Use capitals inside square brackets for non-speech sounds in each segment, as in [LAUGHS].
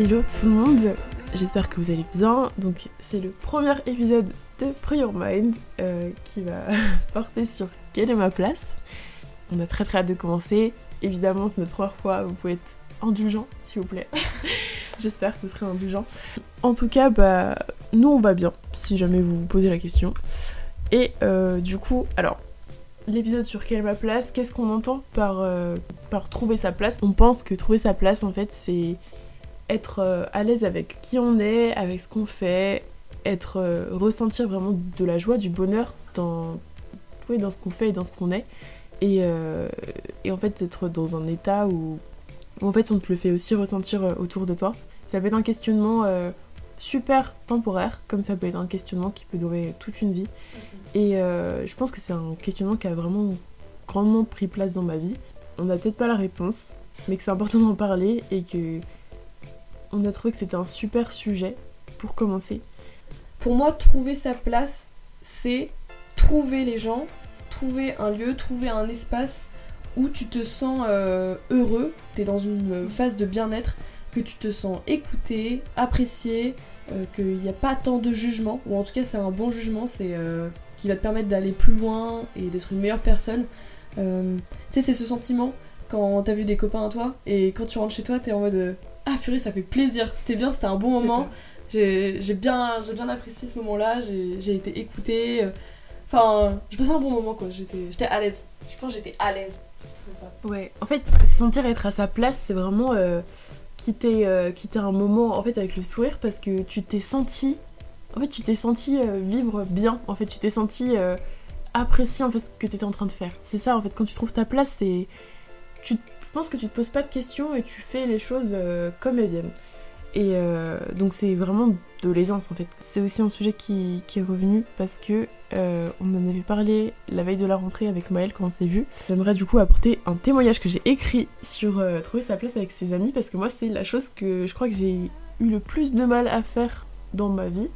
Hello tout le monde, j'espère que vous allez bien. Donc c'est le premier épisode de Free Your Mind euh, qui va [LAUGHS] porter sur quelle est ma place? On a très très hâte de commencer. Évidemment c'est notre première fois, vous pouvez être indulgent s'il vous plaît. [LAUGHS] j'espère que vous serez indulgent. En tout cas, bah, nous on va bien si jamais vous vous posez la question. Et euh, du coup, alors l'épisode sur quelle ma place, qu'est-ce qu'on entend par, euh, trouver sa place? On pense que trouver sa place en fait c'est être euh, à l'aise avec qui on est, avec ce qu'on fait, être ressentir vraiment de la joie, du bonheur dans, dans ce qu'on fait et dans ce qu'on est. Et, euh, et en fait, être dans un état où, où en fait on te le fait aussi ressentir euh, autour de toi. Ça peut être un questionnement euh, super temporaire, comme ça peut être un questionnement qui peut durer toute une vie. Et euh, je pense que c'est un questionnement qui a vraiment grandement pris place dans ma vie. On n'a peut-être pas la réponse, mais que c'est important d'en parler et que on a trouvé que c'était un super sujet pour commencer. Pour moi, trouver sa place, c'est trouver les gens, trouver un lieu, trouver un espace où tu te sens euh, heureux, tu es dans une euh, phase de bien-être, que tu te sens écouté, apprécié, euh, qu'il n'y a pas tant de jugement, ou en tout cas c'est un bon jugement, c'est euh, qui va te permettre d'aller plus loin et d'être une meilleure personne. Tu sais, c'est ce sentiment quand t'as vu des copains à toi et quand tu rentres chez toi, t'es en mode Ah purée, ça fait plaisir, c'était bien, c'était un bon moment. J'ai bien, j'ai bien apprécié ce moment-là, j'ai j'ai été écoutée. Enfin, j'ai passé un bon moment quoi, j'étais à l'aise. Je pense que j'étais à l'aise. Ouais, en fait, se sentir être à sa place, c'est vraiment euh, quitter, euh, quitter un moment en fait avec le sourire parce que tu t'es senti, en fait, tu t'es senti euh, vivre bien. En fait, tu t'es senti apprécier en fait ce que tu étais en train de faire. C'est ça en fait, quand tu trouves ta place, c'est tu je pense que tu te poses pas de questions et tu fais les choses comme elles viennent. Et euh, donc c'est vraiment de l'aisance en fait. C'est aussi un sujet qui, est revenu parce que euh, on en avait parlé la veille de la rentrée avec Maëlle quand on s'est vu. J'aimerais du coup apporter un témoignage que j'ai écrit sur euh, trouver sa place avec ses amis parce que moi c'est la chose que je crois que j'ai eu le plus de mal à faire dans ma vie.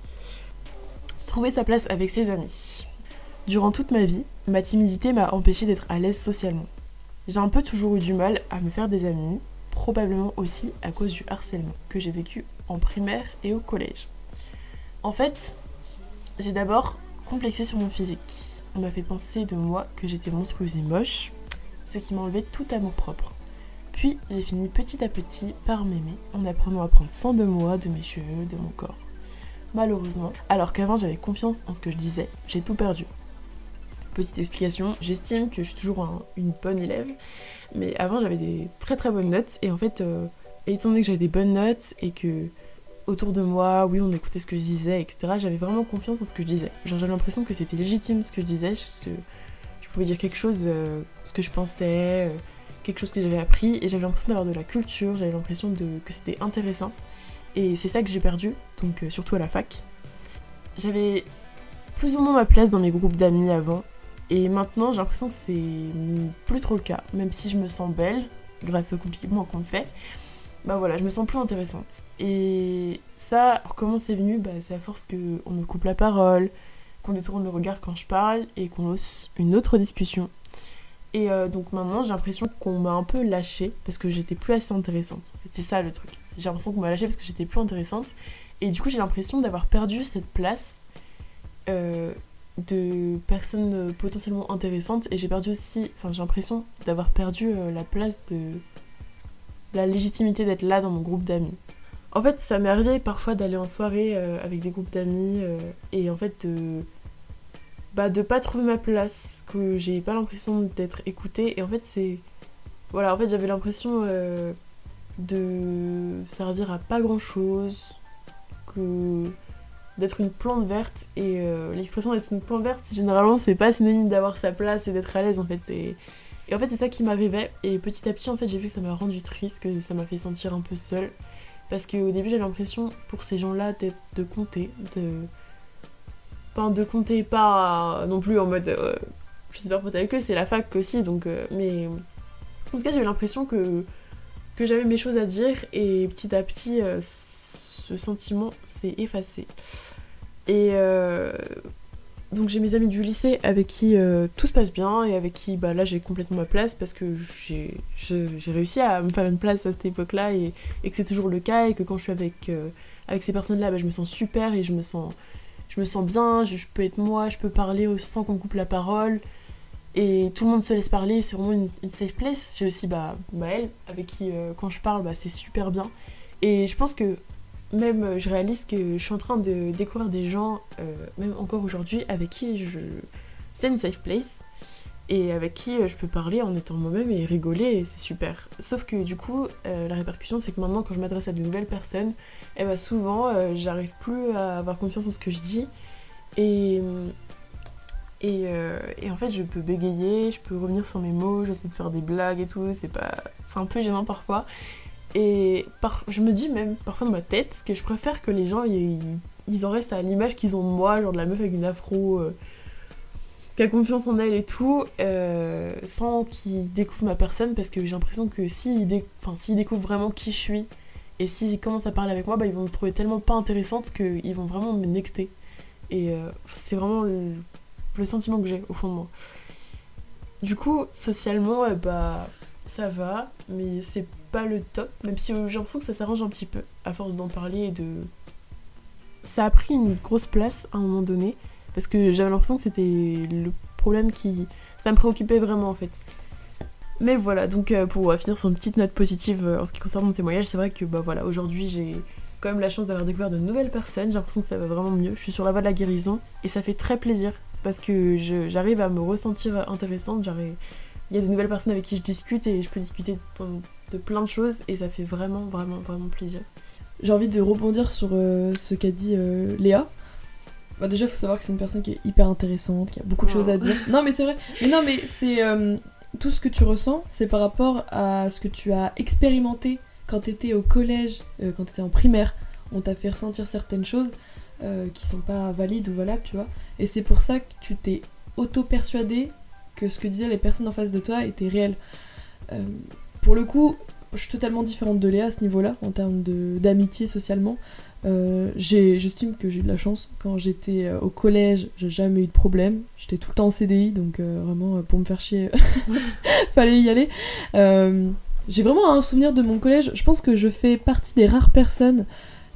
Trouver sa place avec ses amis. Durant toute ma vie, ma timidité m'a empêché d'être à l'aise socialement. J'ai un peu toujours eu du mal à me faire des amis, probablement aussi à cause du harcèlement que j'ai vécu en primaire et au collège. En fait, j'ai d'abord complexé sur mon physique. On m'a fait penser de moi que j'étais monstrueuse et moche, ce qui m'a enlevé tout amour propre. Puis j'ai fini petit à petit par m'aimer en apprenant à prendre soin de moi, de mes cheveux, de mon corps. Malheureusement, alors qu'avant j'avais confiance en ce que je disais, j'ai tout perdu. Petite explication, j'estime que je suis toujours un- une bonne élève, mais avant j'avais des très très bonnes notes et en fait, euh, étant donné que j'avais des bonnes notes et que autour de moi, oui, on écoutait ce que je disais, etc., j'avais vraiment confiance en ce que je disais. Genre j'avais l'impression que c'était légitime ce que je disais, je, pouvais dire quelque chose, euh, ce que je pensais, euh, quelque chose que j'avais appris et j'avais l'impression d'avoir de la culture, j'avais l'impression que c'était intéressant. Et c'est ça que j'ai perdu, donc surtout à la fac. J'avais plus ou moins ma place dans mes groupes d'amis avant, et maintenant j'ai l'impression que c'est plus trop le cas, même si je me sens belle grâce au compliment qu'on me fait. Bah voilà, je me sens plus intéressante. Et ça, comment c'est venu? Bah, C'est à force qu'on me coupe la parole, qu'on détourne le regard quand je parle et qu'on ose une autre discussion. Et euh, donc maintenant, j'ai l'impression qu'on m'a un peu lâchée parce que j'étais plus assez intéressante. C'est ça le truc. J'ai l'impression qu'on m'a lâchée parce que j'étais plus intéressante. Et du coup, j'ai l'impression d'avoir perdu cette place euh, de personnes potentiellement intéressantes. Et j'ai perdu aussi, enfin, j'ai l'impression d'avoir perdu euh, la place de la légitimité d'être là dans mon groupe d'amis. En fait, ça m'est arrivé parfois d'aller en soirée euh, avec des groupes d'amis euh, et en fait de bah de pas trouver ma place, que j'ai pas l'impression d'être écoutée et en fait c'est voilà, en fait j'avais l'impression de servir à pas grand chose, que d'être une plante verte et euh, l'expression d'être une plante verte généralement c'est pas synonyme d'avoir sa place et d'être à l'aise en fait. Et, en fait c'est ça qui m'arrivait. Et petit à petit en fait j'ai vu que ça m'a rendu triste, que ça m'a fait sentir un peu seule. Parce qu'au début j'avais l'impression pour ces gens-là d'être de compter, de enfin de compter pas non plus en mode euh, je suis super pote avec eux, c'est la fac aussi donc euh, mais En tout cas, j'avais l'impression que, que j'avais mes choses à dire. Et petit à petit, ce sentiment s'est effacé. Et euh, donc j'ai mes amis du lycée avec qui euh, tout se passe bien et avec qui bah, là j'ai complètement ma place parce que j'ai réussi à me faire une place à cette époque-là et, et que c'est toujours le cas et que quand je suis avec, euh, avec ces personnes-là, bah, je me sens super et je me sens, je me sens bien, je, peux être moi, je peux parler sans qu'on coupe la parole et tout le monde se laisse parler, c'est vraiment une, safe place. J'ai aussi bah, Maëlle avec qui quand je parle bah, c'est super bien et je pense que même euh, je réalise que je suis en train de découvrir des gens, euh, même encore aujourd'hui, avec qui je... c'est une safe place et avec qui euh, je peux parler en étant moi-même et rigoler c'est super. Sauf que du coup, la répercussion c'est que maintenant quand je m'adresse à de nouvelles personnes, eh ben, souvent j'arrive plus à avoir confiance en ce que je dis et, et, en fait je peux bégayer, je peux revenir sur mes mots, j'essaie de faire des blagues et tout, c'est pas... c'est un peu gênant parfois. Et par- je me dis même parfois dans ma tête que je préfère que les gens ils, ils en restent à l'image qu'ils ont de moi, genre de la meuf avec une afro euh, qui a confiance en elle et tout, euh, sans qu'ils découvrent ma personne parce que j'ai l'impression que s'ils découvrent vraiment qui je suis et s'ils commencent à parler avec moi, bah, ils vont me trouver tellement pas intéressante qu'ils vont vraiment me nexter. Et euh, c'est vraiment le, le sentiment que j'ai au fond de moi. Du coup, socialement, bah ça va, mais c'est pas le top, même si euh, j'ai l'impression que ça s'arrange un petit peu à force d'en parler et de. Ça a pris une grosse place à un moment donné, parce que j'avais l'impression que c'était le problème qui. Ça me préoccupait vraiment en fait. Mais voilà, donc euh, pour euh, finir sur une petite note positive en ce qui concerne mon témoignage, c'est vrai que bah voilà, aujourd'hui j'ai quand même la chance d'avoir découvert de nouvelles personnes, j'ai l'impression que ça va vraiment mieux, je suis sur la voie de la guérison et ça fait très plaisir parce que j'arrive à me ressentir intéressante, il y a de nouvelles personnes avec qui je discute et je peux discuter de, plein de choses et ça fait vraiment vraiment vraiment plaisir. J'ai envie de rebondir sur euh, ce qu'a dit euh, Léa. Bah déjà, faut savoir que c'est une personne qui est hyper intéressante, qui a beaucoup de Oh. choses à dire. Non, mais c'est vrai. Mais non, mais c'est euh, tout ce que tu ressens, c'est par rapport à ce que tu as expérimenté quand t'étais au collège, quand t'étais en primaire. On t'a fait ressentir certaines choses qui sont pas valides ou valables, tu vois. Et c'est pour ça que tu t'es auto-persuadé que ce que disaient les personnes en face de toi était réel. Euh, pour le coup, je suis totalement différente de Léa à ce niveau-là, en termes d'amitié socialement. Euh, J'estime que j'ai eu de la chance. Quand j'étais euh, au collège, j'ai jamais eu de problème. J'étais tout le temps en CDI, donc euh, vraiment, pour me faire chier, [LAUGHS] [LAUGHS] fallait y aller. Euh, j'ai vraiment un souvenir de mon collège. Je pense que je fais partie des rares personnes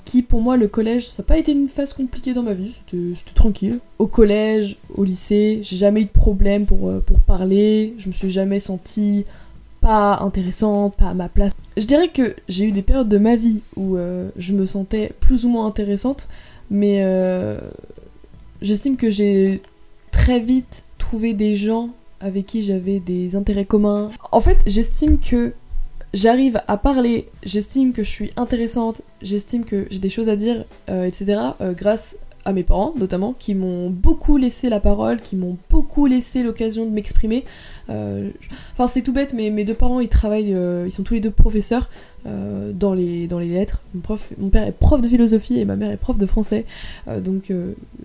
qui, pour moi, le collège, ça n'a pas été une phase compliquée dans ma vie. C'était tranquille. Au collège, au lycée, j'ai jamais eu de problème pour, pour parler. Je me suis jamais sentie pas intéressante, pas à ma place. Je dirais que j'ai eu des périodes de ma vie où euh, je me sentais plus ou moins intéressante, mais euh, j'estime que j'ai très vite trouvé des gens avec qui j'avais des intérêts communs. En fait, j'estime que j'arrive à parler, j'estime que je suis intéressante, j'estime que j'ai des choses à dire, euh, etc. grâce à mes parents notamment, qui m'ont beaucoup laissé la parole, qui m'ont beaucoup laissé l'occasion de m'exprimer. Euh, Enfin, c'est tout bête, mais mes deux parents, ils travaillent, euh, ils sont tous les deux professeurs euh, dans, les, dans les lettres. Mon, mon père est prof de philosophie et ma mère est prof de français. Donc,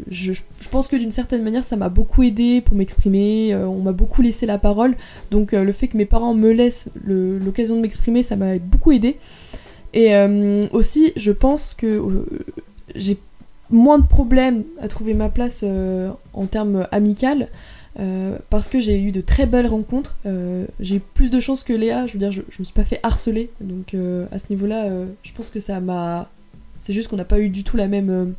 je, je pense que d'une certaine manière, ça m'a beaucoup aidé pour m'exprimer. On m'a beaucoup laissé la parole. Donc, le fait que mes parents me laissent l'occasion de m'exprimer, ça m'a beaucoup aidé. Et aussi, je pense que j'ai moins de problèmes à trouver ma place euh, en termes amical euh, parce que j'ai eu de très belles rencontres. Euh, j'ai plus de chance que Léa, je veux dire, je, je me suis pas fait harceler. Donc à ce niveau-là, je pense que ça m'a. C'est juste qu'on n'a pas eu du tout la même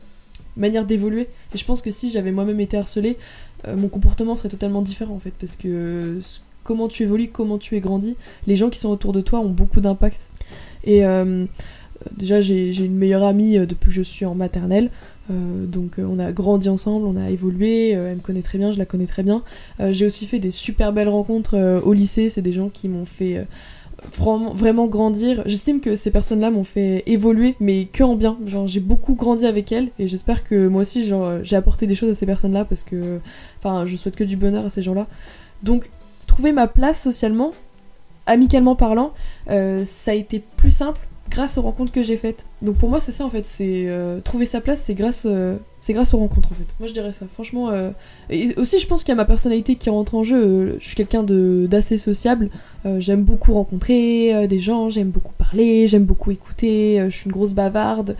manière d'évoluer. Et je pense que si j'avais moi-même été harcelée, mon comportement serait totalement différent en fait. Parce que comment tu évolues, comment tu es grandi, les gens qui sont autour de toi ont beaucoup d'impact. Et déjà, j'ai une meilleure amie depuis que je suis en maternelle. Euh, donc euh, on a grandi ensemble, on a évolué, euh, elle me connaît très bien, je la connais très bien. J'ai aussi fait des super belles rencontres au lycée, c'est des gens qui m'ont fait vraiment, grandir. J'estime que ces personnes-là m'ont fait évoluer, mais que en bien. Genre j'ai beaucoup grandi avec elles et j'espère que moi aussi j'ai apporté des choses à ces personnes-là parce que enfin je souhaite que du bonheur à ces gens-là. Donc trouver ma place socialement, amicalement parlant, ça a été plus simple grâce aux rencontres que j'ai faites. Donc pour moi, c'est ça en fait, c'est euh, trouver sa place, c'est grâce, euh, c'est grâce aux rencontres en fait. Moi, je dirais ça. Franchement, euh, aussi, je pense qu'il y a ma personnalité qui rentre en jeu. Je suis quelqu'un de d'assez sociable. J'aime beaucoup rencontrer des gens, j'aime beaucoup parler, j'aime beaucoup écouter. je suis une grosse bavarde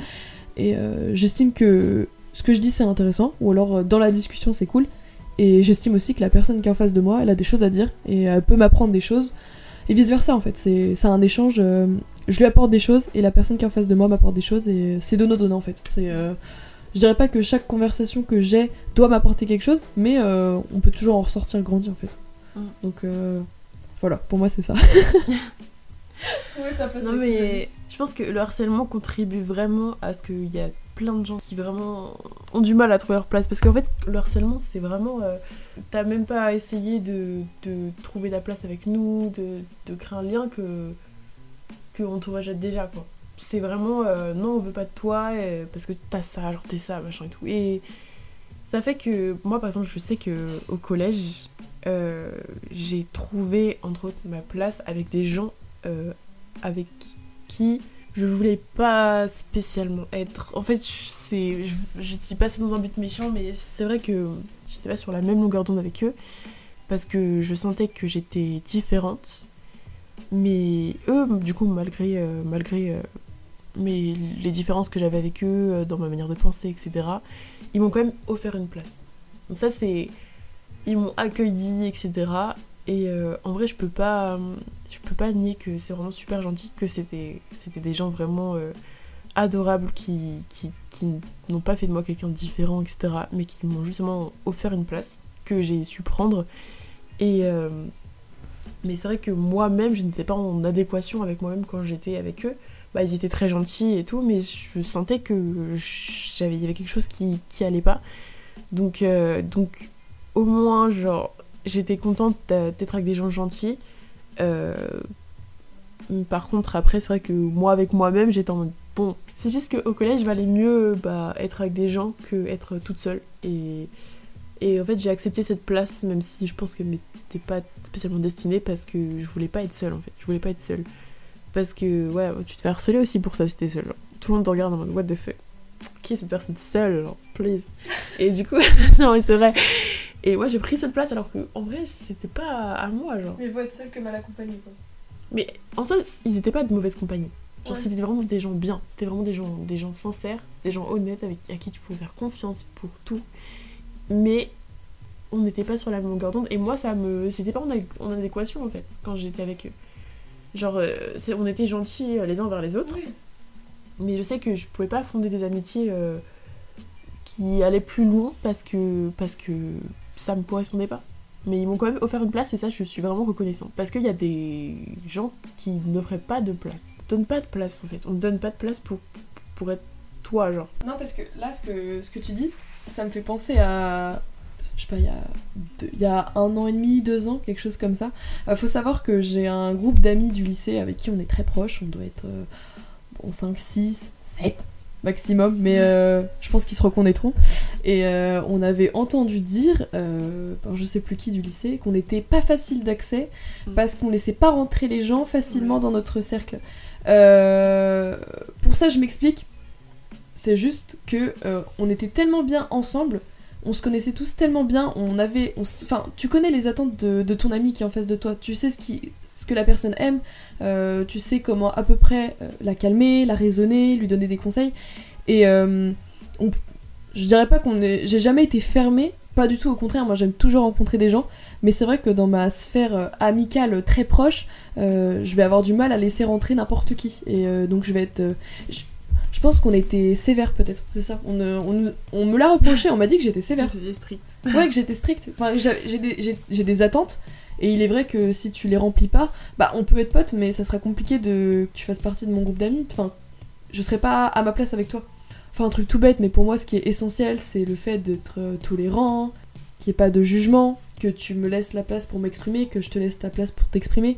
et j'estime que ce que je dis c'est intéressant ou alors dans la discussion c'est cool. Et j'estime aussi que la personne qui est en face de moi, elle a des choses à dire et elle peut m'apprendre des choses. Et vice versa en fait, c'est c'est un échange. euh, je lui apporte des choses et la personne qui est en face de moi m'apporte des choses et c'est donnant-donnant en fait. C'est, euh, je dirais pas que chaque conversation que j'ai doit m'apporter quelque chose, mais euh, on peut toujours en ressortir grandi en fait. Mm. Donc euh, voilà, pour moi c'est ça. [LAUGHS] Non mais je pense que le harcèlement contribue vraiment à ce qu'il y a plein de gens qui vraiment ont du mal à trouver leur place. Parce qu'en fait, le harcèlement, c'est vraiment... T'as même pas essayé de, de trouver ta place avec nous, de, de créer un lien que qu'on te rejette déjà, quoi. C'est vraiment... euh, non, on veut pas de toi parce que t'as ça, genre t'es ça, machin et tout. Et ça fait que... Moi, par exemple, je sais que au collège, euh, j'ai trouvé, entre autres, ma place avec des gens euh, avec qui je voulais pas spécialement être. En fait, c'est, je, je dis pas ça dans un but méchant, mais c'est vrai que j'étais pas sur la même longueur d'onde avec eux parce que je sentais que j'étais différente. Mais eux, du coup, malgré, euh, malgré euh, mes- les différences que j'avais avec eux euh, dans ma manière de penser, etc., ils m'ont quand même offert une place. Donc ça, c'est... Ils m'ont accueilli, etc. Et euh, en vrai, je peux pas, je peux pas nier que c'est vraiment super gentil, que c'était, c'était des gens vraiment euh, adorables qui, qui, qui n'ont pas fait de moi quelqu'un de différent, etc. Mais qui m'ont justement offert une place que j'ai su prendre. Et euh, mais c'est vrai que moi-même, je n'étais pas en adéquation avec moi-même quand j'étais avec eux. Bah, ils étaient très gentils et tout, mais je sentais que j'avais, il y avait quelque chose qui, qui allait pas. Donc, donc au moins, genre, j'étais contente d'être avec des gens gentils. Euh, par contre, après, c'est vrai que moi, avec moi-même, j'étais en mode bon. C'est juste qu'au collège, valait mieux bah, être avec des gens que être toute seule. Et, en fait, j'ai accepté cette place, même si je pense qu'elle m'était pas spécialement destinée, parce que je voulais pas être seule en fait. Je voulais pas être seule. Parce que, ouais, tu te fais harceler aussi pour ça si t'es seule. Tout le monde te regarde en mode what the fuck? Qui est cette personne seule, please? Et du coup, [LAUGHS] non, mais c'est vrai. Et moi, j'ai pris cette place alors que, en vrai, c'était pas à moi, genre. Mais vaut être seul que mal accompagné quoi. Mais en soi, ils étaient pas de mauvaise compagnie. Genre, Ouais. c'était vraiment des gens bien. C'était vraiment des gens, des gens sincères, des gens honnêtes avec, à qui tu pouvais faire confiance pour tout. Mais on n'était pas sur la même longueur d'onde. Et moi, ça me. J'étais pas en, ad- en adéquation en fait quand j'étais avec eux. Genre, euh, on était gentils euh, les uns envers les autres. Mais je sais que je pouvais pas fonder des amitiés euh, qui allaient plus loin parce que, parce que ça me correspondait pas. Mais ils m'ont quand même offert une place et ça, je suis vraiment reconnaissante. Parce qu'il y a des gens qui n'offraient pas de place. Ils donnent pas de place en fait. On ne donne pas de place pour, pour être toi, genre. Non, parce que là, ce que, ce que tu dis, ça me fait penser à. Je sais pas, il y a, y a un an et demi, deux ans, quelque chose comme ça. Euh, faut savoir que j'ai un groupe d'amis du lycée avec qui on est très proches. On doit être euh, bon, 5, 6, 7 maximum, mais euh, je pense qu'ils se reconnaîtront. Et euh, on avait entendu dire, euh, par je sais plus qui du lycée, qu'on n'était pas facile d'accès Mm. parce qu'on laissait pas rentrer les gens facilement dans notre cercle. Euh, pour ça, je m'explique. C'est juste que on était tellement bien ensemble, on se connaissait tous tellement bien, on avait, enfin, tu connais les attentes de, de ton ami qui est en face de toi, tu sais ce qui, ce que la personne aime, euh, tu sais comment à peu près euh, la calmer, la raisonner, lui donner des conseils, et euh, on- je dirais pas qu'on est, j'ai jamais été fermée, pas du tout, au contraire, moi j'aime toujours rencontrer des gens, mais c'est vrai que dans ma sphère amicale très proche, euh, je vais avoir du mal à laisser rentrer n'importe qui, et donc je vais être, je, je pense qu'on était sévère peut-être, c'est ça. On, on, nous- on me l'a reproché, on m'a dit que j'étais sévère. C'était strict. Ouais, que j'étais stricte. Enfin, j'ai des, des attentes. Et il est vrai que si tu les remplis pas, bah on peut être potes, mais ça sera compliqué de que tu fasses partie de mon groupe d'amis. Enfin, je serai pas à ma place avec toi. Enfin, un truc tout bête, mais pour moi, ce qui est essentiel, c'est le fait d'être euh, tolérant, qu'il n'y ait pas de jugement, que tu me laisses la place pour m'exprimer, que je te laisse ta place pour t'exprimer.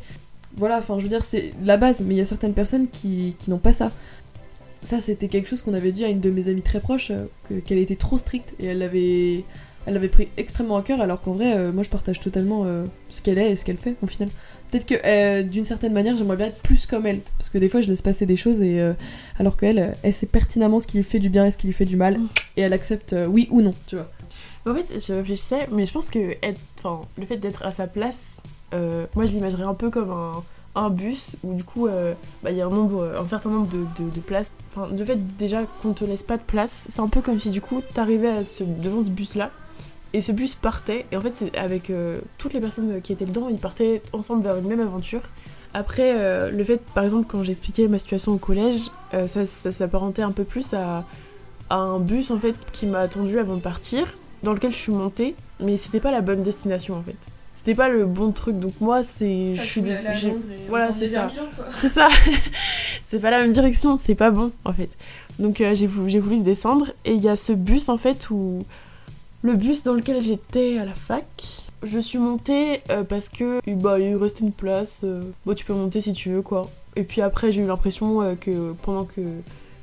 Voilà, enfin, je veux dire, c'est la base, mais il y a certaines personnes qui, qui n'ont pas ça. Ça, c'était quelque chose qu'on avait dit à une de mes amies très proches, euh, que- qu'elle était trop stricte et elle l'avait elle l'avait pris extrêmement à cœur, alors qu'en vrai, euh, moi je partage totalement euh, ce qu'elle est et ce qu'elle fait au final. Peut-être que euh, d'une certaine manière, j'aimerais bien être plus comme elle. Parce que des fois, je laisse passer des choses et alors qu'elle, elle sait pertinemment ce qui lui fait du bien et ce qui lui fait du mal. Mm. Et elle accepte oui ou non, tu vois. En fait, je réfléchissais, mais je pense que être, le fait d'être à sa place, moi je l'imaginerais un peu comme un, un bus où du coup euh, bah, il y a un, nombre, un certain nombre de, de- de places. Enfin, le fait déjà qu'on te laisse pas de place, c'est un peu comme si du coup t'arrivais à ce, devant ce bus là et ce bus partait. Et en fait, c'est avec euh, toutes les personnes qui étaient dedans, ils partaient ensemble vers une même aventure. Après, euh, le fait, par exemple, quand j'expliquais ma situation au collège, euh, ça, ça s'apparentait un peu plus à, à un bus en fait qui m'a attendu avant de partir, dans lequel je suis montée, mais c'était pas la bonne destination en fait. C'était pas le bon truc, donc moi c'est, je suis, voilà, c'est ça. c'est [LAUGHS] ça. c'est pas la même direction, c'est pas bon en fait. Donc euh, j'ai voulu, j'ai voulu descendre et il y a ce bus en fait où le bus dans lequel j'étais à la fac. Je suis montée euh, parce que bah, il restait une place. euh, bon, tu peux monter si tu veux quoi. Et puis après j'ai eu l'impression euh, que pendant que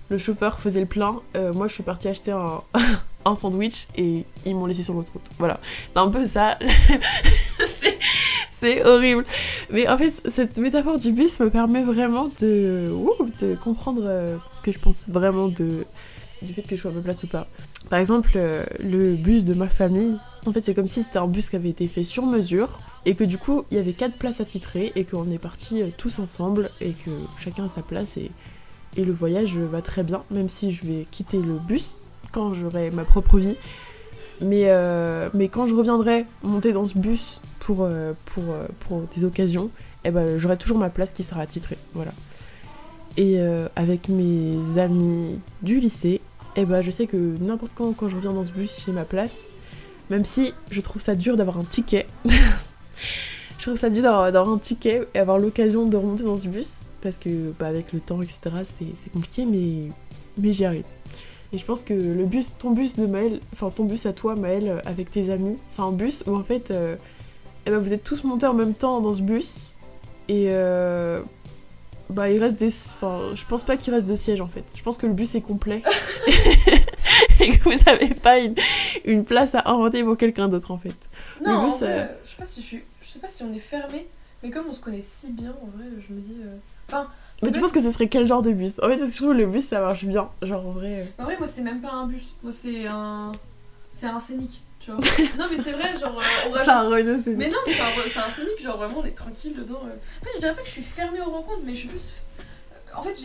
le chauffeur faisait le plein, moi je suis partie acheter [LAUGHS] un, sandwich et ils m'ont laissé sur l'autre route. Voilà, c'est un peu ça. [LAUGHS] C'est- horrible. Mais en fait, cette métaphore du bus me permet vraiment de, comprendre ce que je pense vraiment de, du fait que je sois à ma place ou pas. Par exemple, euh, le bus de ma famille, en fait, c'est comme si c'était un bus qui avait été fait sur mesure et que du coup, il y avait quatre places attitrées et qu'on est partis euh, tous ensemble et que chacun a sa place et, et le voyage va très bien, même si je vais quitter le bus quand j'aurai ma propre vie. Mais, euh, mais quand je reviendrai monter dans ce bus pour, pour, pour des occasions, eh ben, j'aurai toujours ma place qui sera attitrée. Voilà. Et avec mes amis du lycée, eh ben, je sais que n'importe quand, quand je reviens dans ce bus, j'ai ma place. Même si je trouve ça dur d'avoir un ticket. [LAUGHS] je trouve ça dur d'avoir un ticket et avoir l'occasion de remonter dans ce bus. Parce que bah, avec le temps, etc., c'est c'est compliqué, mais, mais j'y arrive. Et je pense que le bus, ton bus de Maël, enfin ton bus à toi, Maël, euh, avec tes amis, c'est un bus où en fait, euh, eh ben, vous êtes tous montés en même temps dans ce bus. Et euh, bah il reste des. Enfin, je pense pas qu'il reste de sièges en fait. Je pense que le bus est complet. [LAUGHS] [LAUGHS] et que vous avez pas une, une place à inventer pour quelqu'un d'autre en fait. Non, Le en bus, vrai, euh, je sais pas si je suis, je sais pas si on est fermé, mais comme on se connaît si bien, en vrai, je me dis. euh, Enfin, Mais tu penses que ce serait quel genre de bus? En fait, parce que je trouve que le bus ça marche bien. Genre en vrai. euh, En vrai, moi, c'est même pas un bus. Moi, c'est un. C'est un scénic, tu vois. non, mais c'est vrai, genre. euh, on C'est un c'est. Mais non, mais c'est un, scénic, genre vraiment, on est tranquille dedans. euh. En fait, je dirais pas que je suis fermée aux rencontres, mais je suis plus. En fait,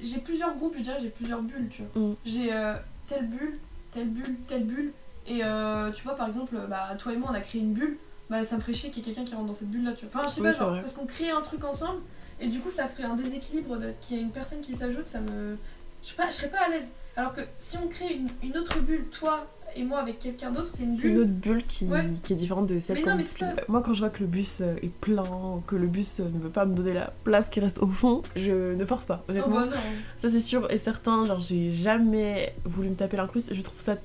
j'ai plusieurs groupes, je dirais, j'ai plusieurs bulles, tu vois. Mm. J'ai euh, telle bulle, telle bulle, telle bulle. Et euh, tu vois, par exemple, bah, toi et moi, on a créé une bulle. Bah, ça me ferait chier qu'il y ait quelqu'un qui rentre dans cette bulle là, tu vois. Enfin, je sais Oui, pas, genre, parce qu'on crée un truc ensemble, et du coup, ça ferait un déséquilibre qu'il y ait une personne qui s'ajoute, ça me. Je sais pas, je serais pas à l'aise. Alors que si on crée une, une autre bulle, toi et moi avec quelqu'un d'autre, c'est une C'est une bulle. autre bulle qui, Ouais. qui est différente de celle Mais qu'on non, mais. Moi, quand je vois que le bus euh, est plein, que le bus euh, ne veut pas me donner la place qui reste au fond, je ne force pas, Oh honnêtement. bah non. Ça, c'est sûr et certain. Genre, j'ai jamais voulu me taper l'incruste. Je trouve ça.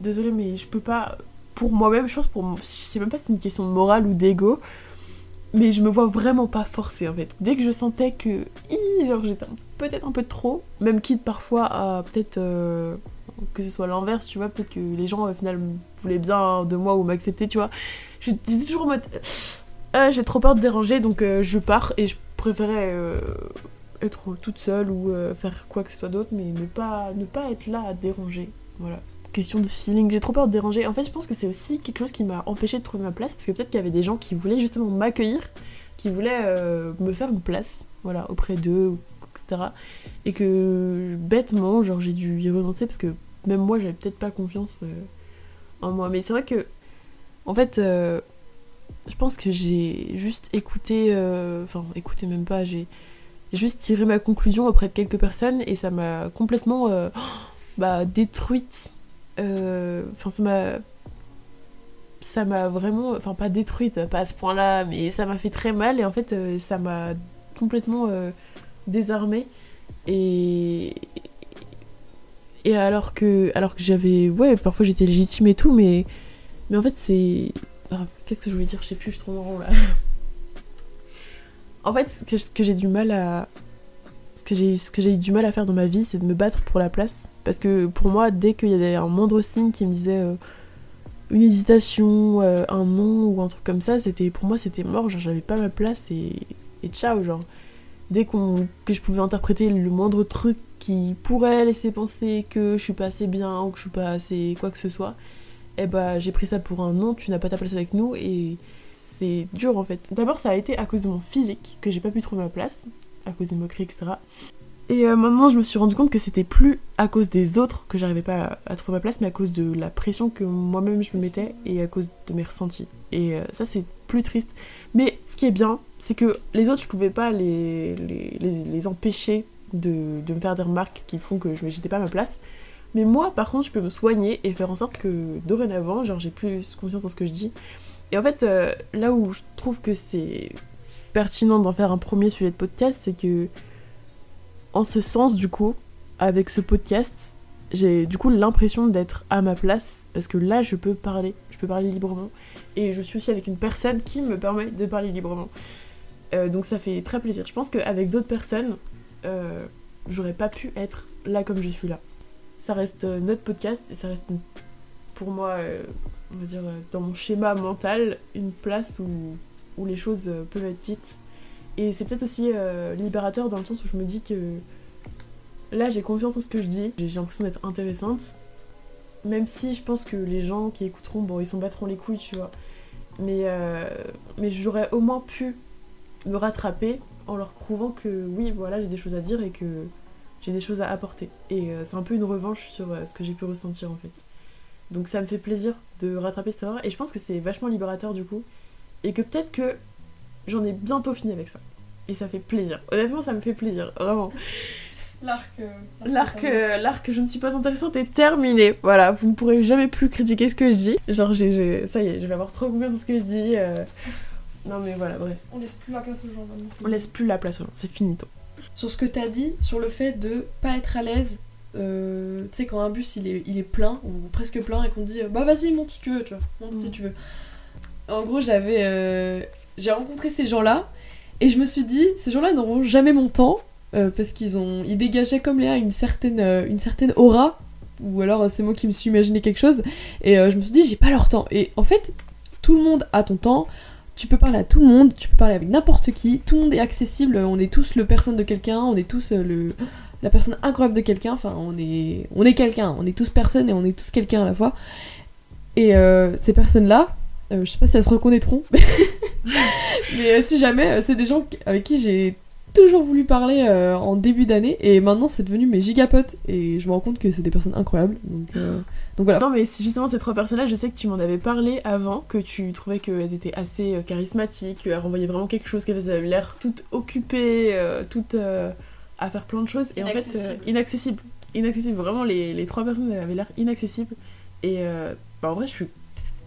Désolée, mais je peux pas. Pour moi-même, je pense, pour. Je sais même pas si c'est une question de morale ou d'ego. Mais je me vois vraiment pas forcer en fait. Dès que je sentais que. J'étais peut-être un peu trop. Même quitte parfois à peut-être. euh, que ce soit l'inverse, tu vois. Peut-être que les gens au final voulaient bien de moi ou m'accepter, tu vois. Je- J'étais toujours en mode. Ah, j'ai trop peur de déranger donc euh, je pars et je préférais euh, être toute seule ou euh, faire quoi que ce soit d'autre mais ne pas, ne pas être là à déranger. Voilà. Question de feeling, j'ai trop peur de déranger. En fait, je pense que c'est aussi quelque chose qui m'a empêché de trouver ma place parce que peut-être qu'il y avait des gens qui voulaient justement m'accueillir, qui voulaient euh, me faire une place, voilà, auprès d'eux, etc. Et que bêtement, genre j'ai dû y renoncer parce que même moi j'avais peut-être pas confiance euh, en moi. Mais c'est vrai que, en fait, euh, je pense que j'ai juste écouté, enfin écouté même pas, j'ai juste tiré ma conclusion auprès de quelques personnes et ça m'a complètement bah, détruite. Euh, Enfin, ça m'a. Ça m'a vraiment. Enfin, pas détruite, pas à ce point-là, mais ça m'a fait très mal et en fait, euh, ça m'a complètement euh, désarmée. Et. Et alors que, alors que j'avais. Ouais, parfois j'étais légitime et tout, mais. Mais en fait, c'est. Ah, Qu'est-ce que je voulais dire? Je sais plus, je suis trop rond là. En fait, ce que, j'ai du mal à. Ce que j'ai eu du mal à faire dans ma vie, c'est de me battre pour la place. Parce que pour moi, dès qu'il y avait un moindre signe qui me disait euh, une hésitation, euh, un non ou un truc comme ça, c'était pour moi c'était mort, genre j'avais pas ma place et, ciao, genre. Dès que je pouvais interpréter le moindre truc qui pourrait laisser penser que je suis pas assez bien ou que je suis pas assez quoi que ce soit, eh bah j'ai pris ça pour un non, tu n'as pas ta place avec nous et c'est dur en fait. D'abord ça a été à cause de mon physique que j'ai pas pu trouver ma place, à cause des moqueries, etc. Et euh, maintenant, je me suis rendu compte que c'était plus à cause des autres que j'arrivais pas à, trouver ma place, mais à cause de la pression que moi-même je me mettais et à cause de mes ressentis. Et euh, ça, c'est plus triste. Mais ce qui est bien, c'est que les autres, je pouvais pas les, les, les, les empêcher de, de me faire des remarques qui font que je n'étais pas à ma place. Mais moi, par contre, je peux me soigner et faire en sorte que dorénavant, genre, j'ai plus confiance en ce que je dis. Et en fait, euh, là où je trouve que c'est pertinent d'en faire un premier sujet de podcast, c'est que en ce sens, du coup, avec ce podcast, j'ai du coup l'impression d'être à ma place parce que là, je peux parler, je peux parler librement et je suis aussi avec une personne qui me permet de parler librement. Euh, donc ça fait très plaisir. Je pense qu'avec d'autres personnes, euh, j'aurais pas pu être là comme je suis là. Ça reste euh, notre podcast et ça reste pour moi, on va dire, dans mon schéma mental, une place où, où les choses peuvent être dites. Et c'est peut-être aussi euh, libérateur dans le sens où je me dis que là j'ai confiance en ce que je dis, j'ai l'impression d'être intéressante. Même si je pense que les gens qui écouteront, bon, ils s'en battront les couilles, tu vois. Mais, euh, mais j'aurais au moins pu me rattraper en leur prouvant que oui, voilà, j'ai des choses à dire et que j'ai des choses à apporter. Et euh, c'est un peu une revanche sur ce que j'ai pu ressentir en fait. Donc ça me fait plaisir de rattraper cette erreur et je pense que c'est vachement libérateur du coup. Et que peut-être que j'en ai bientôt fini avec ça. Et ça fait plaisir. Honnêtement, ça me fait plaisir, vraiment. L'arc. euh, L'arc, euh, l'arc je ne suis pas intéressante est terminé. Voilà, vous ne pourrez jamais plus critiquer ce que je dis. Genre, j'ai, j'ai- ça y est, je vais avoir trop confiance dans ce que je dis. euh. Non mais voilà, bref. On laisse plus la place aux gens. maintenant, On laisse plus la place aux gens, c'est finito. Sur ce que t'as dit, sur le fait de pas être à l'aise, euh, tu sais, quand un bus il est, il est plein, ou presque plein, et qu'on dit bah vas-y, monte si tu veux, tu vois, monte si Mm. tu veux. En gros, j'avais. euh, j'ai rencontré ces gens-là, et je me suis dit, ces gens-là n'auront jamais mon temps, euh, parce qu'ils ont. Ils dégageaient comme Léa une certaine, euh, une certaine aura, ou alors euh, c'est moi qui me suis imaginé quelque chose, et je me suis dit, j'ai pas leur temps. Et en fait, tout le monde a ton temps. Tu peux parler à tout le monde, tu peux parler avec n'importe qui, tout le monde est accessible, on est tous le personne de quelqu'un, on est tous le, la personne incroyable de quelqu'un, enfin on est, on est quelqu'un, on est tous personne et on est tous quelqu'un à la fois. Et ces personnes-là, euh, je sais pas si elles se reconnaîtront, [LAUGHS] [LAUGHS] mais euh, si jamais, euh, c'est des gens avec qui j'ai toujours voulu parler euh, en début d'année et maintenant c'est devenu mes gigapotes et je me rends compte que c'est des personnes incroyables. Donc, euh, donc voilà. Non mais justement ces trois personnes-là, je sais que tu m'en avais parlé avant, que tu trouvais qu'elles étaient assez euh, charismatiques, qu'elles renvoyaient vraiment quelque chose, qu'elles avaient l'air toutes occupées, euh, toutes euh, à faire plein de choses. Et en fait, euh, Inaccessibles. inaccessibles. Vraiment, les, les trois personnes avaient l'air inaccessibles. Et euh, bah, en vrai, je suis.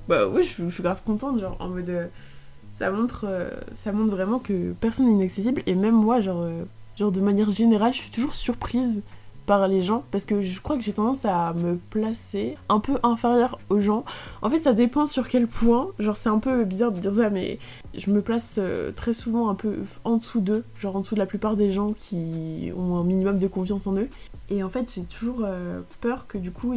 Bah oui, je, suis- je suis grave contente, genre en mode. Euh, ça montre, vraiment que personne n'est inaccessible. Et même moi, genre, euh, genre de manière générale, je suis toujours surprise par les gens parce que je crois que j'ai tendance à me placer un peu inférieure aux gens. En fait, ça dépend sur quel point. Genre, c'est un peu bizarre de dire ça, mais je me place euh, très souvent un peu en dessous d'eux, genre en dessous de la plupart des gens qui ont un minimum de confiance en eux. Et en fait, j'ai toujours peur que du coup,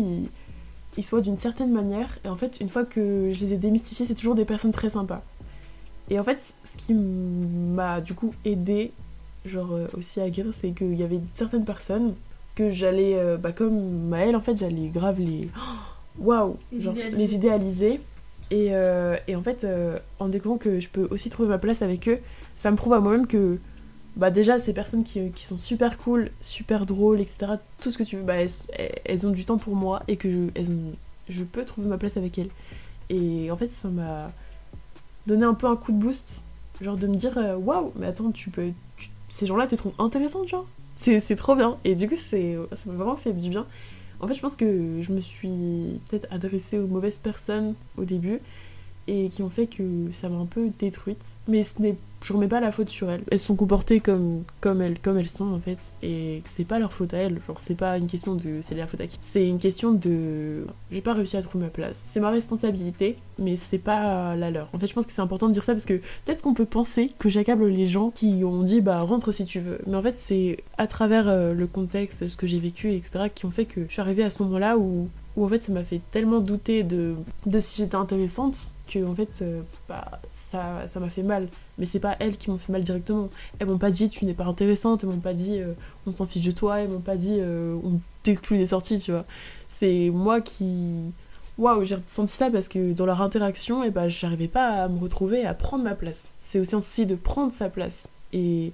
ils soient d'une certaine manière. Et en fait, une fois que je les ai démystifiés, c'est toujours des personnes très sympas. Et en fait, ce qui m'a du coup aidé, genre euh, aussi à guérir, c'est qu'il y avait certaines personnes que j'allais, euh, bah, comme Maëlle, en fait, j'allais grave les. [GASPS] Waouh! Les idéaliser. Les idéaliser. Et, euh, et en fait, en découvrant que je peux aussi trouver ma place avec eux, ça me prouve à moi-même que bah déjà ces personnes qui, qui sont super cool, super drôles, etc. Tout ce que tu veux, bah, elles, elles ont du temps pour moi et que je, elles ont- je peux trouver ma place avec elles. Et en fait, ça m'a donné un peu un coup de boost, genre de me dire euh, waouh, mais attends, tu peux, ces gens-là te trouvent intéressante, genre. C'est c'est trop bien. Et du coup, ça m'a vraiment fait du bien. En fait, je pense que je me suis peut-être adressée aux mauvaises personnes au début et qui ont fait que ça m'a un peu détruite. Mais ce n'est, je remets pas la faute sur elles. Elles sont comportées comme, comme, elles, comme elles sont en fait et c'est pas leur faute à elles. Genre, c'est pas une question de c'est la faute à qui. C'est une question de j'ai pas réussi à trouver ma place. C'est ma responsabilité, mais c'est pas la leur. En fait, je pense que c'est important de dire ça parce que peut-être qu'on peut penser que j'accable les gens qui ont dit bah rentre si tu veux. Mais en fait, c'est à travers euh, le contexte, ce que j'ai vécu, etc., qui ont fait que je suis arrivée à ce moment-là où où en fait ça m'a fait tellement douter de, de si j'étais intéressante que en fait euh, bah, ça ça m'a fait mal. Mais c'est pas elles qui m'ont fait mal directement. Elles m'ont pas dit tu n'es pas intéressante. Elles m'ont pas dit euh, on s'en fiche de toi. Elles m'ont pas dit euh, on t'exclut des sorties tu vois. C'est moi qui waouh j'ai ressenti ça parce que dans leur interaction et bah j'arrivais pas à me retrouver à prendre ma place. C'est aussi un souci de prendre sa place. Et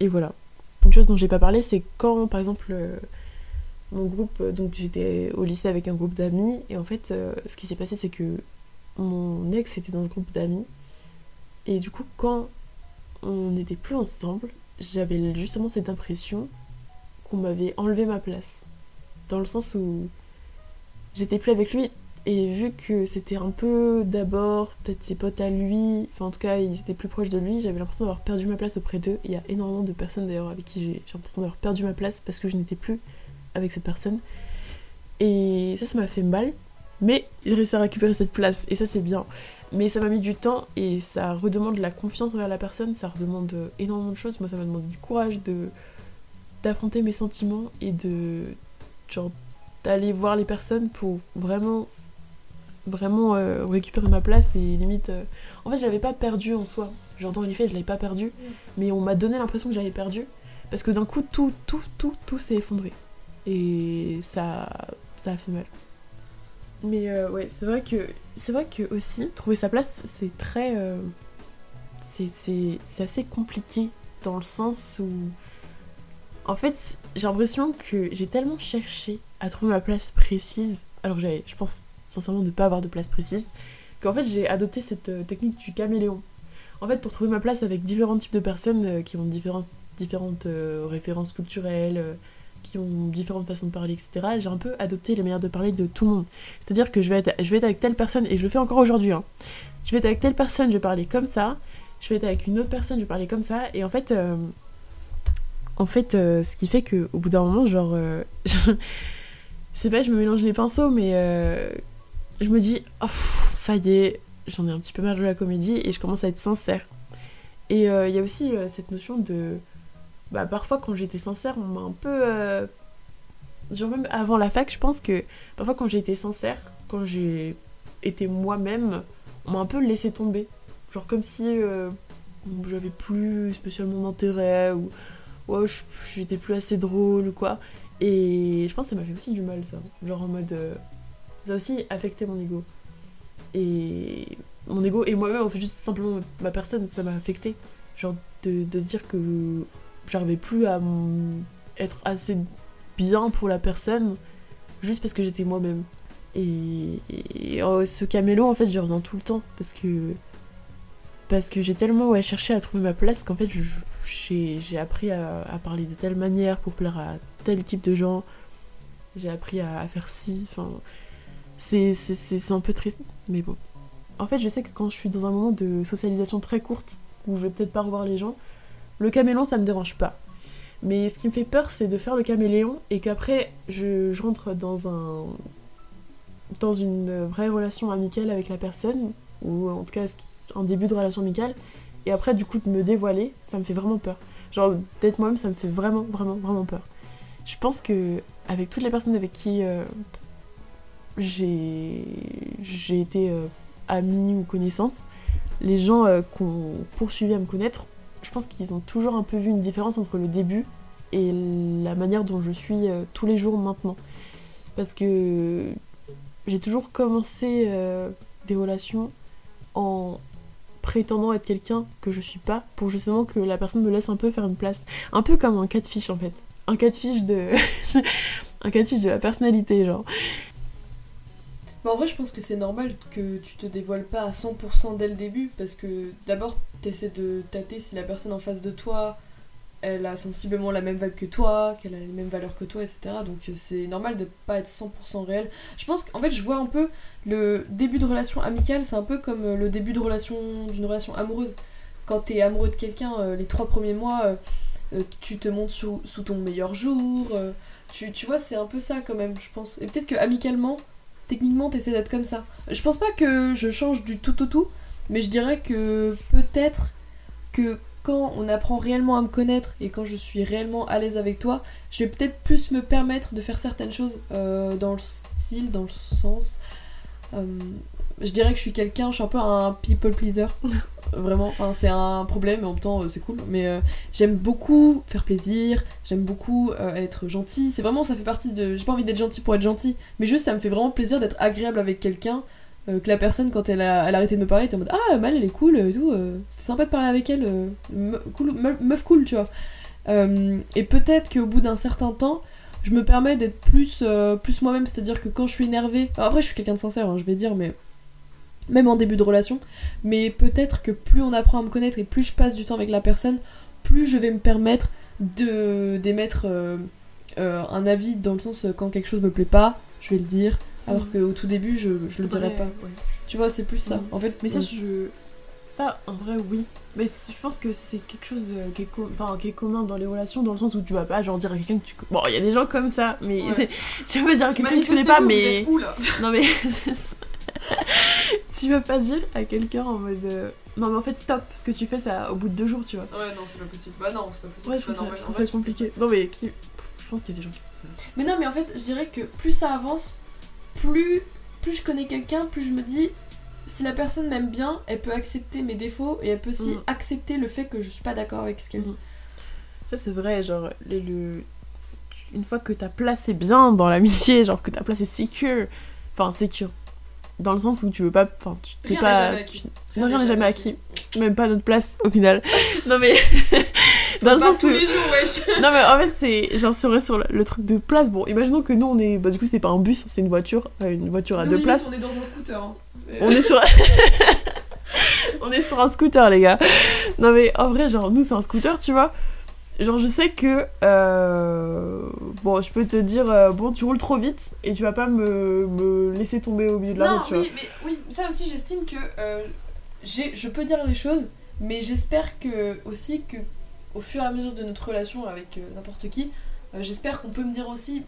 et voilà. Une chose dont j'ai pas parlé c'est quand par exemple mon groupe, euh, donc j'étais au lycée avec un groupe d'amis, et en fait, euh, ce qui s'est passé, c'est que mon ex était dans ce groupe d'amis, et du coup, quand on n'était plus ensemble, j'avais justement cette impression qu'on m'avait enlevé ma place. Dans le sens où j'étais plus avec lui, et vu que c'était un peu d'abord peut-être ses potes à lui, enfin en tout cas ils étaient plus proches de lui, j'avais l'impression d'avoir perdu ma place auprès d'eux. Il y a énormément de personnes d'ailleurs avec qui j'ai j'ai l'impression d'avoir perdu ma place parce que je n'étais plus avec cette personne. Et ça, ça m'a fait mal. Mais j'ai réussi à récupérer cette place. Et ça, c'est bien. Mais ça m'a mis du temps et ça redemande de la confiance envers la personne. Ça redemande énormément de choses. Moi, ça m'a demandé du courage de d'affronter mes sentiments et de genre d'aller voir les personnes pour vraiment vraiment euh, récupérer ma place et limite euh, en fait je l'avais pas perdu en soi genre dans les faits je l'avais pas perdu mais on m'a donné l'impression que j'avais perdu parce que d'un coup tout tout tout tout s'est effondré et ça ça a fait mal. Mais euh, ouais c'est vrai que c'est vrai que aussi trouver sa place c'est très euh, c'est assez compliqué dans le sens où en fait j'ai l'impression que j'ai tellement cherché à trouver ma place précise alors j'avais je pense sincèrement ne pas avoir de place précise qu'en fait j'ai adopté cette euh, technique du caméléon. En fait pour trouver ma place avec différents types de personnes euh, qui ont différentes différentes euh, références culturelles qui ont différentes façons de parler, etc. J'ai un peu adopté les manières de parler de tout le monde. C'est-à-dire que je vais, être, je vais être avec telle personne, et je le fais encore aujourd'hui, hein. je vais être avec telle personne, je vais parler comme ça, je vais être avec une autre personne, je vais parler comme ça, et en fait, euh, en fait, euh, ce qui fait que au bout d'un moment, genre, euh, [LAUGHS] je sais pas, je me mélange les pinceaux, mais je me dis, oh, ça y est, j'en ai un petit peu marre de la comédie, et je commence à être sincère. Et il y a aussi cette notion de bah, parfois quand j'étais sincère, on m'a un peu. euh, Genre même avant la fac, je pense que parfois quand j'ai été sincère, quand j'ai été moi-même, on m'a un peu laissé tomber. Genre comme si euh, j'avais plus spécialement d'intérêt ou ouais, j'étais plus assez drôle ou quoi. Et je pense que ça m'a fait aussi du mal ça. Genre en mode. euh, ça a aussi affecté mon ego. Et mon ego et moi-même, en fait, juste simplement ma personne, ça m'a affecté. Genre de se dire que j'arrivais plus à être assez bien pour la personne juste parce que j'étais moi-même. Et, oh, ce camélo, en fait, j'ai besoin tout le temps parce que parce que j'ai tellement cherché à trouver ma place qu'en fait, j'ai appris à, parler de telle manière pour plaire à tel type de gens. J'ai appris à, faire ci. C'est un peu triste, mais bon. En fait, je sais que quand je suis dans un moment de socialisation très courte, où je vais peut-être pas revoir les gens, le caméléon, ça me dérange pas. Mais ce qui me fait peur, c'est de faire le caméléon et qu'après, je, rentre dans un dans une vraie relation amicale avec la personne, ou en tout cas un début de relation amicale, et après, du coup, de me dévoiler, ça me fait vraiment peur. Genre, d'être moi-même, ça me fait vraiment, vraiment, vraiment peur. Je pense que avec toutes les personnes avec qui euh, j'ai été euh, amie ou connaissance, les gens euh, qu'on poursuivi à me connaître, je pense qu'ils ont toujours un peu vu une différence entre le début et la manière dont je suis euh, tous les jours maintenant. Parce que j'ai toujours commencé euh, des relations en prétendant être quelqu'un que je suis pas pour justement que la personne me laisse un peu faire une place. Un peu comme un cas de fiche en fait. Un cas de [LAUGHS] un cas de fiche de la personnalité, genre. En vrai, je pense que c'est normal que tu te dévoiles pas à 100% dès le début parce que d'abord, t'essaies de tâter si la personne en face de toi elle a sensiblement la même vague que toi, qu'elle a les mêmes valeurs que toi, etc. Donc euh, c'est normal de pas être 100% réel. Je pense qu'en fait, je vois un peu le début de relation amicale, c'est un peu comme euh, le début de relation d'une relation amoureuse. Quand t'es amoureux de quelqu'un, euh, les trois premiers mois, tu te montres sous, sous ton meilleur jour. tu, tu vois, c'est un peu ça quand même, je pense. Et peut-être que amicalement, techniquement, t'essaies d'être comme ça. Je pense pas que je change du tout au tout, mais je dirais que peut-être que quand on apprend réellement à me connaître et quand je suis réellement à l'aise avec toi, je vais peut-être plus me permettre de faire certaines choses euh, dans le style, dans le sens. Euh, je dirais que je suis quelqu'un, je suis un peu un people pleaser. Vraiment, enfin c'est un problème, mais en même temps euh, c'est cool. Mais euh, j'aime beaucoup faire plaisir, j'aime beaucoup euh, être gentil. C'est vraiment, ça fait partie de. J'ai pas envie d'être gentil pour être gentil, mais juste ça me fait vraiment plaisir d'être agréable avec quelqu'un. que la personne, quand elle a, arrêté de me parler, était en mode Ah, Mal, elle est cool et tout. c'est sympa de parler avec elle. meuf, cool, tu vois. Et peut-être qu'au bout d'un certain temps, je me permets d'être plus, plus moi-même, c'est-à-dire que quand je suis énervée, après je suis quelqu'un de sincère, hein, je vais dire, mais même en début de relation, mais peut-être que plus on apprend à me connaître et plus je passe du temps avec la personne, plus je vais me permettre de d'émettre euh, euh, un avis dans le sens euh, quand quelque chose me plaît pas, je vais le dire, alors Mhm. qu'au tout début je, je le dirais Ouais, pas. ouais. Tu vois, c'est plus ça. Mhm. En fait, Mais ça, je. Ça, en vrai, oui. Mais je pense que c'est quelque chose qui est, com- enfin, qui est commun dans les relations, dans le sens où tu vas pas genre dire à quelqu'un que tu. Bon, il y a des gens comme ça, mais Ouais. [LAUGHS] tu vas pas dire à quelqu'un que tu connais pas, mais. où là? [LAUGHS] Non, mais. [LAUGHS] tu vas pas dire à quelqu'un en mode. euh, Non, mais en fait, stop, ce que tu fais, ça au bout de deux jours, tu vois. Ouais, non, c'est pas possible. Bah non, c'est pas possible. Ouais, je trouve ça, ça compliqué. Non, mais qui. Je pense qu'il y a des gens qui font ça. Mais non, mais en fait, je dirais que plus ça avance, plus, plus je connais quelqu'un, plus je me dis, si la personne m'aime bien, elle peut accepter mes défauts et elle peut aussi Mhm. accepter le fait que je suis pas d'accord avec ce qu'elle dit. Ça, c'est vrai, genre, le, le- une fois que ta place est bien dans l'amitié, genre que ta place est sécure, enfin, sécure, dans le sens où tu veux pas. Enfin, tu t'es Rien pas. n'est jamais acquis. tu- Non, rien n'est jamais acquis. Même pas notre place au final. [LAUGHS] non, mais. dans le sens tous où. les jours, wesh. [LAUGHS] Non, mais en fait, c'est. Genre, si on reste sur le, le truc de place, bon, imaginons que nous, on est. Bah, du coup, c'est pas un bus, c'est une voiture. euh, Une voiture à Nous, deux limite, places. On est dans un scooter. hein. On est sur. [LAUGHS] on est sur un scooter, les gars. Non, mais en vrai, genre, nous, c'est un scooter, tu vois. Genre, je sais que. euh, Bon, je peux te dire, euh, bon, tu roules trop vite et tu vas pas me, me laisser tomber au milieu de la non, route, tu vois. oui, mais oui, ça aussi, j'estime que euh, je peux dire les choses, mais j'espère que aussi que au fur et à mesure de notre relation avec n'importe qui, j'espère qu'on peut me dire aussi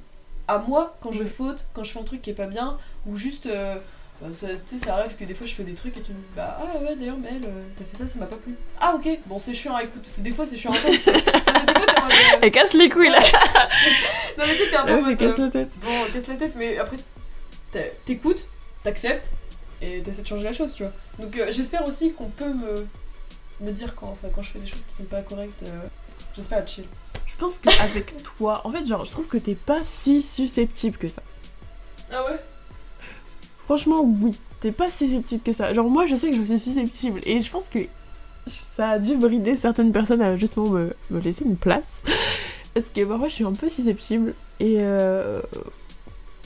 à moi quand je faute, quand je fais un truc qui est pas bien, ou juste. Bah, ça, tu sais, ça arrive que des fois je fais des trucs et tu me dis bah ah ouais d'ailleurs mais elle euh, t'as fait ça ça m'a pas plu ah ok bon c'est chiant écoute c'est des fois c'est chiant à entendre, tu sais. non mais des fois t'es en mode, euh, Elle casse les couilles, là. [LAUGHS] non mais tu sais, t'es un peu mode, casse euh, la tête. Bon, on casse la tête, mais après, t'écoutes, t'acceptes, et t'essaies de changer la chose, tu vois. Donc euh, j'espère aussi qu'on peut me, me dire quand, ça, quand je fais des choses qui sont pas correctes. euh, j'espère être chill. Je pense qu'avec [LAUGHS] toi, en fait, genre, je trouve que t'es pas si susceptible que ça. Franchement, oui. T'es pas si susceptible que ça. Genre, moi, je sais que je suis susceptible. Et je pense que ça a dû brider certaines personnes à justement me, me laisser une place. Parce que parfois, je suis un peu susceptible. Et, euh,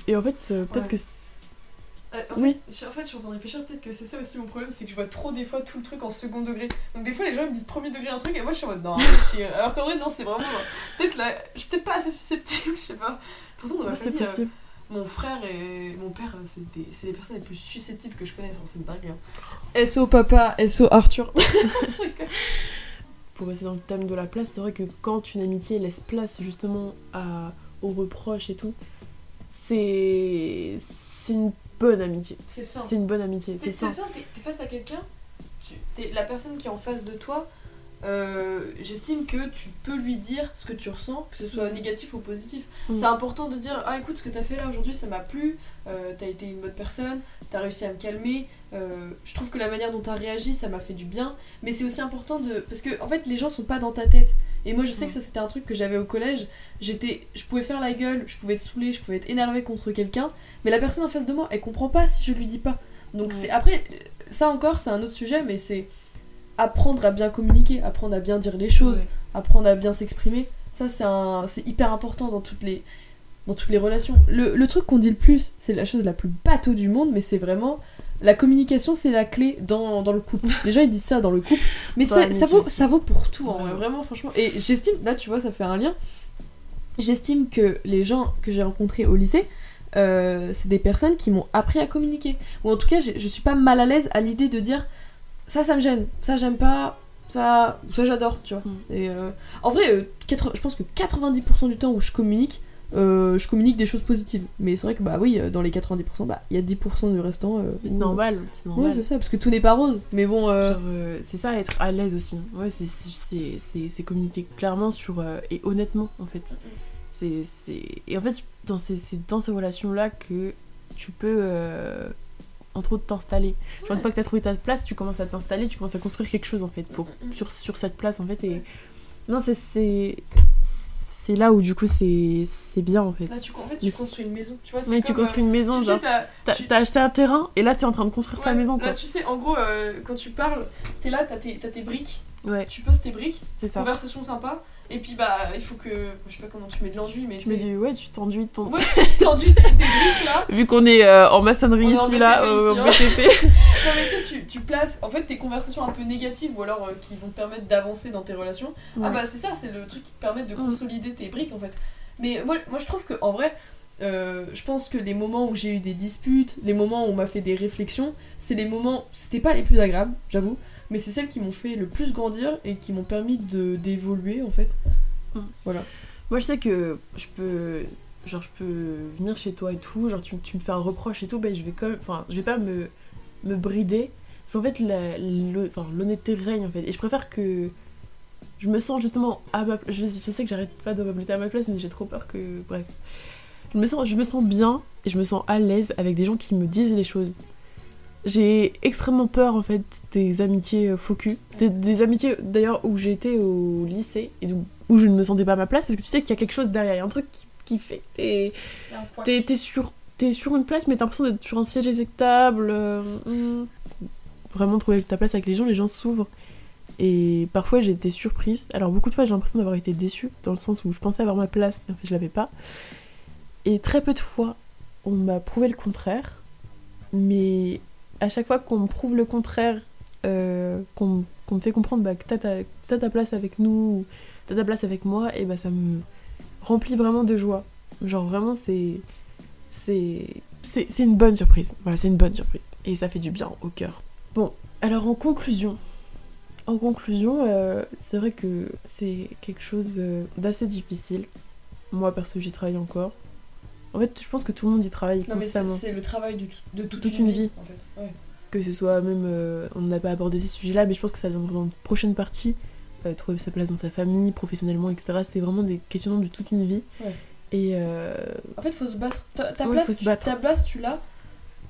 et en fait, euh, peut-être Ouais. que. Euh, en, Oui. fait, en fait, je suis en train de réfléchir, peut-être que c'est ça aussi mon problème, c'est que je vois trop des fois tout le truc en second degré. Donc des fois, les gens ils me disent premier degré un truc, et moi je suis en mode non, chill. Alors qu'en vrai, non, c'est vraiment. Peut-être là, je suis peut-être pas assez susceptible, [LAUGHS] je sais pas. Pourtant, dans ma famille, euh, possible. Mon frère et mon père, c'est des, les personnes les plus susceptibles que je connaisse, hein, c'est dingue. Hein. SO papa, SO Arthur. [LAUGHS] Pour rester dans le thème de la place, c'est vrai que quand une amitié laisse place justement à, aux reproches et tout, c'est. C'est une bonne amitié. c'est ça. C'est une bonne amitié. C'est C'est ça. ça, t'es face à quelqu'un, la personne qui est en face de toi, euh, j'estime que tu peux lui dire ce que tu ressens, que ce soit négatif ou positif. Mm. C'est important de dire Ah, écoute, ce que t'as fait là aujourd'hui, ça m'a plu, euh, t'as été une bonne personne, t'as réussi à me calmer, euh, je trouve que la manière dont t'as réagi, ça m'a fait du bien. Mais c'est aussi important de. Parce que, en fait, les gens sont pas dans ta tête. Et moi, je sais Mm. que ça, c'était un truc que j'avais au collège. J'étais, je pouvais faire la gueule, je pouvais être saoulée, je pouvais être énervée contre quelqu'un, mais la personne en face de moi, elle comprend pas si je lui dis pas. Donc c'est après, ça encore, c'est un autre sujet, mais c'est apprendre à bien communiquer, apprendre à bien dire les choses, Ouais. apprendre à bien s'exprimer. Ça, c'est un, c'est hyper important dans toutes les, dans toutes les relations. Le, le truc qu'on dit le plus, c'est la chose la plus bateau du monde, mais c'est vraiment la communication, c'est la clé dans, dans le couple. [LAUGHS] Les gens ils disent ça dans le couple, mais ça, vaut, aussi. ça vaut pour tout, en vrai, Vraiment. franchement. Et j'estime, là, tu vois, ça fait un lien. J'estime que les gens que j'ai rencontrés au lycée, euh, c'est des personnes qui m'ont appris à communiquer. Ou en tout cas, je suis pas mal à l'aise à l'idée de dire ça, ça me gêne, ça, j'aime pas, ça, ça j'adore, tu vois. Mm. Et euh, en vrai, euh, 80 je pense que 90% du temps où je communique, euh, je communique des choses positives. Mais c'est vrai que, bah oui, euh, dans les 90%, bah il y a 10% du restant. c'est normal, c'est Ouais, normal. c'est ça, parce que tout n'est pas rose. Mais bon, c'est ça, être à l'aise aussi. Ouais, c'est- c'est c'est- c'est communiquer clairement sur et honnêtement en fait. C'est c'est- et en fait dans ces c'est dans ces relations là que tu peux entre autres t'installer. Genre une fois que t'as trouvé ta place, tu commences à t'installer, tu commences à construire quelque chose en fait pour Mm, mm. sur sur cette place en fait et non c'est c'est c'est là où du coup c'est c'est bien en fait. là, tu, en fait, Mais tu construis une maison. Tu vois, c'est tu construis une euh, maison tu genre sais, t'as- t'as tu- t'as acheté un terrain et là t'es en train de construire ta maison Là, quoi. tu sais, en gros, euh, quand tu parles, t'es là, t'as tes, t'as tes briques, Ouais, tu poses tes briques, c'est ça. conversation sympa, et puis bah, il faut que. Je sais pas comment tu mets de l'enduit, mais Tu mets du ouais, tu t'enduis ton Ouais, [LAUGHS] t'enduis tes, briques là. Vu qu'on est euh, en maçonnerie en ici, là, au ici, hein. BTP. [LAUGHS] [LAUGHS] Non, mais tu sais, tu, places en fait tes conversations un peu négatives ou alors euh, qui vont te permettre d'avancer dans tes relations. Ah bah, c'est ça, c'est le truc qui te permet de Mm. consolider tes briques en fait. Mais moi, moi je trouve que en vrai, euh, je pense que les moments où j'ai eu des disputes, les moments où on m'a fait des réflexions, c'est les moments, c'était pas les plus agréables, j'avoue, mais c'est celles qui m'ont fait le plus grandir et qui m'ont permis de d'évoluer en fait. Mm. Voilà. Moi, je sais que je peux. Genre, je peux venir chez toi et tout. Genre, tu, tu me fais un reproche et tout. Ben, je vais quand même. Enfin, je vais pas me, me brider. C'est en fait l'honnêteté règne en fait. Et je préfère que. Je me sens justement à ma place. Je, je sais que j'arrête pas de m'appeler à ma place, mais j'ai trop peur que. Bref. Je me, sens, je me sens bien et je me sens à l'aise avec des gens qui me disent les choses. J'ai extrêmement peur en fait des amitiés euh, faux cul. Des, des amitiés d'ailleurs où j'étais au lycée et où, où je ne me sentais pas à ma place parce que tu sais qu'il y a quelque chose derrière, il y a un truc qui, qui fait. T'es t'es- t'es sur, t'es sur une place mais t'as l'impression d'être sur un siège éjectable. euh, hmm. Vraiment trouver ta place avec les gens, les gens s'ouvrent. Et parfois j'ai été surprise. Alors beaucoup de fois j'ai l'impression d'avoir été déçue dans le sens où je pensais avoir ma place et en fait je l'avais pas. Et très peu de fois on m'a prouvé le contraire. Mais à chaque fois qu'on me prouve le contraire, euh, qu'on me fait comprendre bah, que t'as ta, ta place avec nous, ou t'as ta place avec moi, et bah ça me remplit vraiment de joie. Genre vraiment c'est c'est c'est c'est une bonne surprise. Voilà, c'est une bonne surprise et ça fait du bien au cœur. Bon, alors en conclusion, en conclusion, euh, c'est vrai que c'est quelque chose euh, d'assez difficile. Moi perso, j'y travaille encore. En fait, je pense que tout le monde y travaille Non constamment. c'est le travail du- de toute, Toute une, une vie, vie. en fait. Ouais. que ce soit même euh, on n'a pas abordé ces sujets-là mais je pense que ça viendra dans une prochaine partie euh, trouver sa place dans sa famille professionnellement etc c'est vraiment des questionnements de toute une vie Ouais. et euh, En fait, faut se battre. Ta, ta Ouais, place, faut se tu- battre. ta place, tu l'as.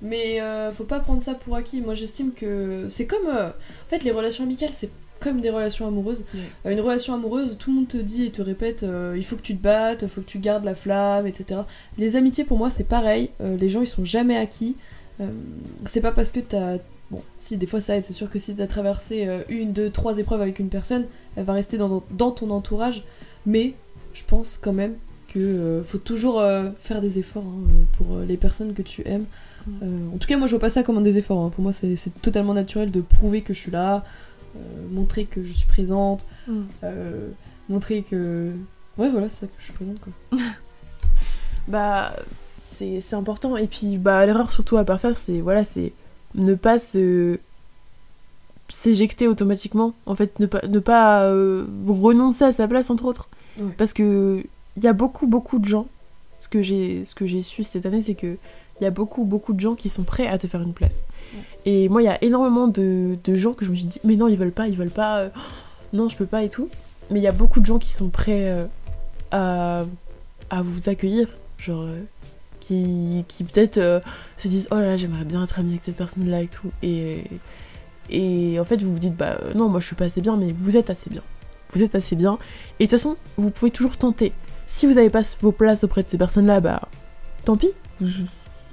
Mais faut pas prendre ça pour acquis. Moi, j'estime que c'est comme. en fait, les relations amicales, c'est comme des relations amoureuses. Ouais. Euh, une relation amoureuse, tout le monde te dit et te répète euh, il faut que tu te battes, il faut que tu gardes la flamme, etc. Les amitiés, pour moi, c'est pareil. Euh, les gens, ils sont jamais acquis. Euh, c'est pas parce que t'as. Bon, si, des fois ça aide. C'est sûr que si t'as traversé une, deux, trois épreuves avec une personne, elle va rester dans, dans ton entourage. Mais je pense quand même que faut toujours faire des efforts hein, pour les personnes que tu aimes. En tout cas, moi je vois pas ça comme un des efforts. hein. Pour moi, c'est totalement naturel de prouver que je suis là, montrer que je suis présente, mm. euh, montrer que. Ouais, voilà, c'est ça que je suis présente quoi. [LAUGHS] bah c'est c'est important et puis bah l'erreur surtout à pas faire c'est voilà c'est ne pas se s'éjecter automatiquement en fait ne pas ne pas euh, renoncer à sa place entre autres Ouais. parce que il y a beaucoup beaucoup de gens ce que j'ai ce que j'ai su cette année c'est que il y a beaucoup beaucoup de gens qui sont prêts à te faire une place. Et moi il y a énormément de, gens que je me suis dit mais non ils veulent pas ils veulent pas euh, non je peux pas et tout. Mais il y a beaucoup de gens qui sont prêts euh, à vous accueillir genre euh, qui, peut-être se disent oh là là j'aimerais bien être amie avec cette personne là et tout. Et en fait vous vous dites bah non moi je suis pas assez bien mais vous êtes assez bien. Vous êtes assez bien. Et de toute façon vous pouvez toujours tenter. Si vous avez pas vos places auprès de ces personnes là bah tant pis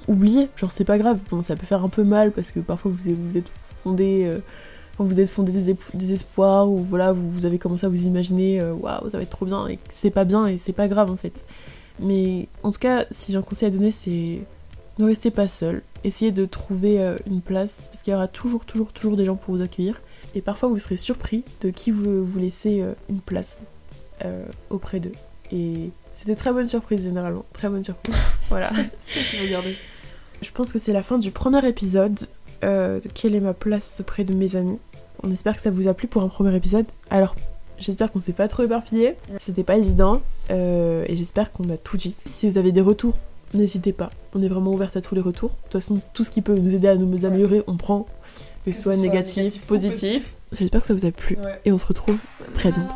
oubliez genre c'est pas grave bon ça peut faire un peu mal parce que parfois vous vous êtes fondé euh, vous êtes fondé des, espoirs ou voilà vous, vous avez commencé à vous imaginer euh, waouh ça va être trop bien et c'est pas bien et c'est pas grave en fait mais en tout cas, si j'ai un conseil à donner, c'est ne restez pas seul. Essayez de trouver euh, une place, parce qu'il y aura toujours, toujours, toujours des gens pour vous accueillir. Et parfois, vous serez surpris de qui vous, vous laissez une place auprès d'eux. Et c'est de très bonnes surprises, généralement. Très bonnes surprises. [LAUGHS] voilà. [LAUGHS] C'est garder. Je pense que c'est la fin du premier épisode euh, de Quelle est ma place auprès de mes amis. On espère que ça vous a plu pour un premier épisode. Alors, J'espère qu'on s'est pas trop éparpillé. C'était pas évident. euh, et j'espère qu'on a tout dit. Si vous avez des retours, n'hésitez pas. On est vraiment ouverte à tous les retours. De toute façon, tout ce qui peut nous aider à nous améliorer, on prend. Que ce soit négatif, positif. J'espère que ça vous a plu. Ouais. Et on se retrouve très bientôt.